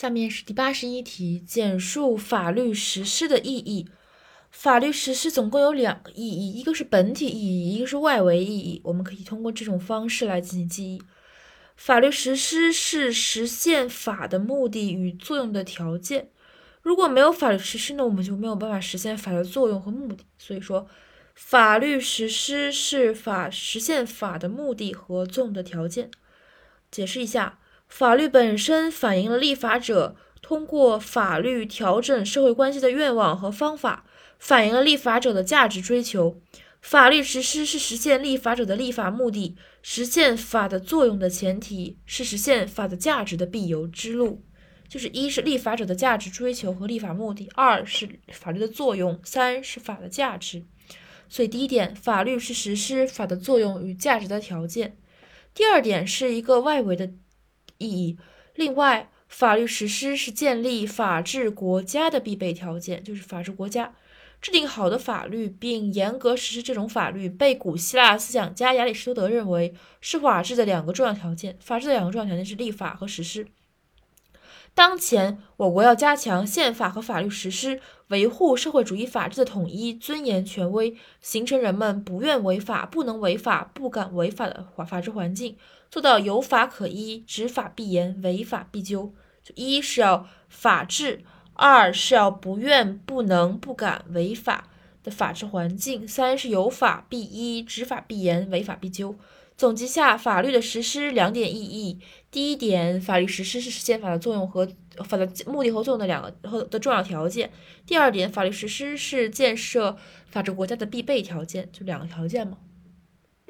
下面是第八十一题，简述法律实施的意义。法律实施总共有两个意义，一个是本体意义，一个是外围意义。我们可以通过这种方式来进行记忆。法律实施是实现法的目的与作用的条件。如果没有法律实施呢，我们就没有办法实现法的作用和目的。所以说，法律实施是法实现法的目的和作用的条件。解释一下。法律本身反映了立法者通过法律调整社会关系的愿望和方法，反映了立法者的价值追求。法律实施是实现立法者的立法目的、实现法的作用的前提，是实现法的价值的必由之路。就是一是立法者的价值追求和立法目的，二是法律的作用，三是法的价值。所以第一点，法律是实施法的作用与价值的条件。第二点是一个外围的。意义。另外，法律实施是建立法治国家的必备条件，就是法治国家制定好的法律，并严格实施这种法律，被古希腊思想家亚里士多德认为是法治的两个重要条件。法治的两个重要条件是立法和实施。当前，我国要加强宪法和法律实施，维护社会主义法治的统一、尊严、权威，形成人们不愿违法、不能违法、不敢违法的法法治环境，做到有法可依、执法必严、违法必究。一是要法治，二是要不愿、不能、不敢违法的法治环境，三是有法必依、执法必严、违法必究。总结下法律的实施两点意义：第一点，法律实施是实现法的作用和法的目的和作用的两个和的重要条件；第二点，法律实施是建设法治国家的必备条件，就两个条件嘛。